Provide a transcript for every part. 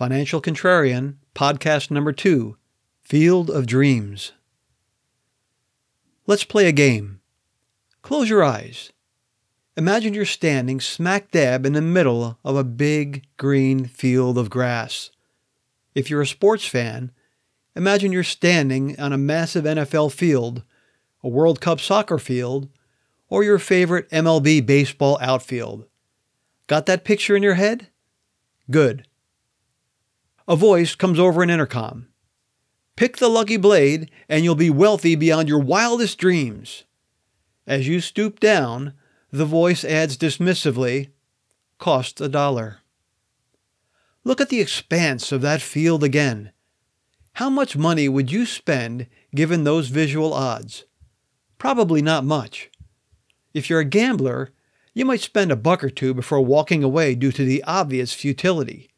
Financial Contrarian, podcast number two Field of Dreams. Let's play a game. Close your eyes. Imagine you're standing smack dab in the middle of a big green field of grass. If you're a sports fan, imagine you're standing on a massive NFL field, a World Cup soccer field, or your favorite MLB baseball outfield. Got that picture in your head? Good. A voice comes over an intercom. Pick the lucky blade, and you'll be wealthy beyond your wildest dreams. As you stoop down, the voice adds dismissively, Cost a dollar. Look at the expanse of that field again. How much money would you spend given those visual odds? Probably not much. If you're a gambler, you might spend a buck or two before walking away due to the obvious futility.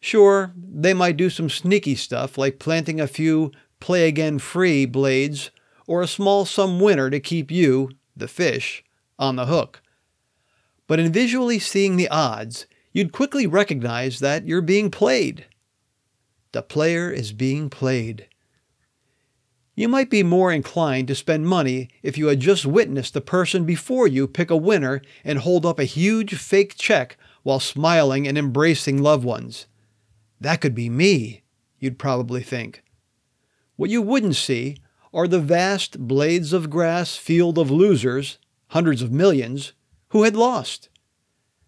Sure, they might do some sneaky stuff like planting a few play again free blades or a small sum winner to keep you, the fish, on the hook. But in visually seeing the odds, you'd quickly recognize that you're being played. The player is being played. You might be more inclined to spend money if you had just witnessed the person before you pick a winner and hold up a huge fake check while smiling and embracing loved ones. That could be me, you'd probably think. What you wouldn't see are the vast blades of grass field of losers, hundreds of millions, who had lost.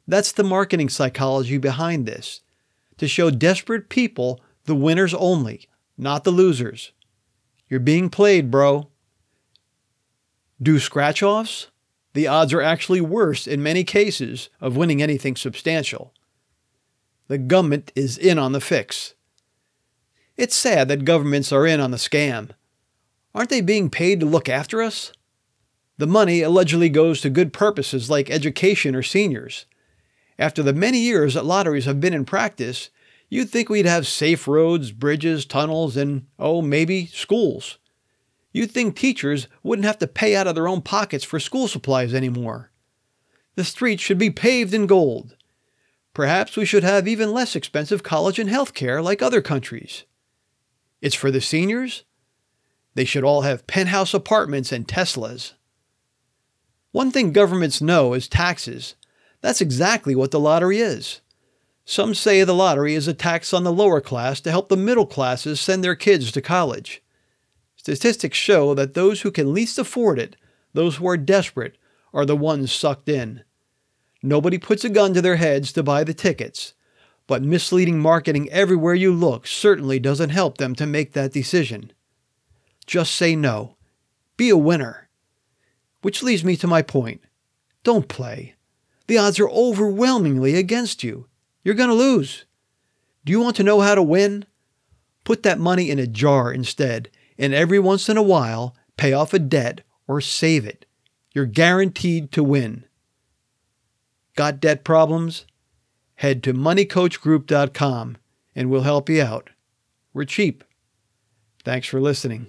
That's the marketing psychology behind this to show desperate people the winners only, not the losers. You're being played, bro. Do scratch offs? The odds are actually worse in many cases of winning anything substantial. The government is in on the fix. It's sad that governments are in on the scam. Aren't they being paid to look after us? The money allegedly goes to good purposes like education or seniors. After the many years that lotteries have been in practice, you'd think we'd have safe roads, bridges, tunnels, and, oh, maybe schools. You'd think teachers wouldn't have to pay out of their own pockets for school supplies anymore. The streets should be paved in gold. Perhaps we should have even less expensive college and health care like other countries. It's for the seniors? They should all have penthouse apartments and Teslas. One thing governments know is taxes. That's exactly what the lottery is. Some say the lottery is a tax on the lower class to help the middle classes send their kids to college. Statistics show that those who can least afford it, those who are desperate, are the ones sucked in. Nobody puts a gun to their heads to buy the tickets, but misleading marketing everywhere you look certainly doesn't help them to make that decision. Just say no. Be a winner. Which leads me to my point. Don't play. The odds are overwhelmingly against you. You're going to lose. Do you want to know how to win? Put that money in a jar instead, and every once in a while, pay off a debt or save it. You're guaranteed to win. Got debt problems? Head to moneycoachgroup.com and we'll help you out. We're cheap. Thanks for listening.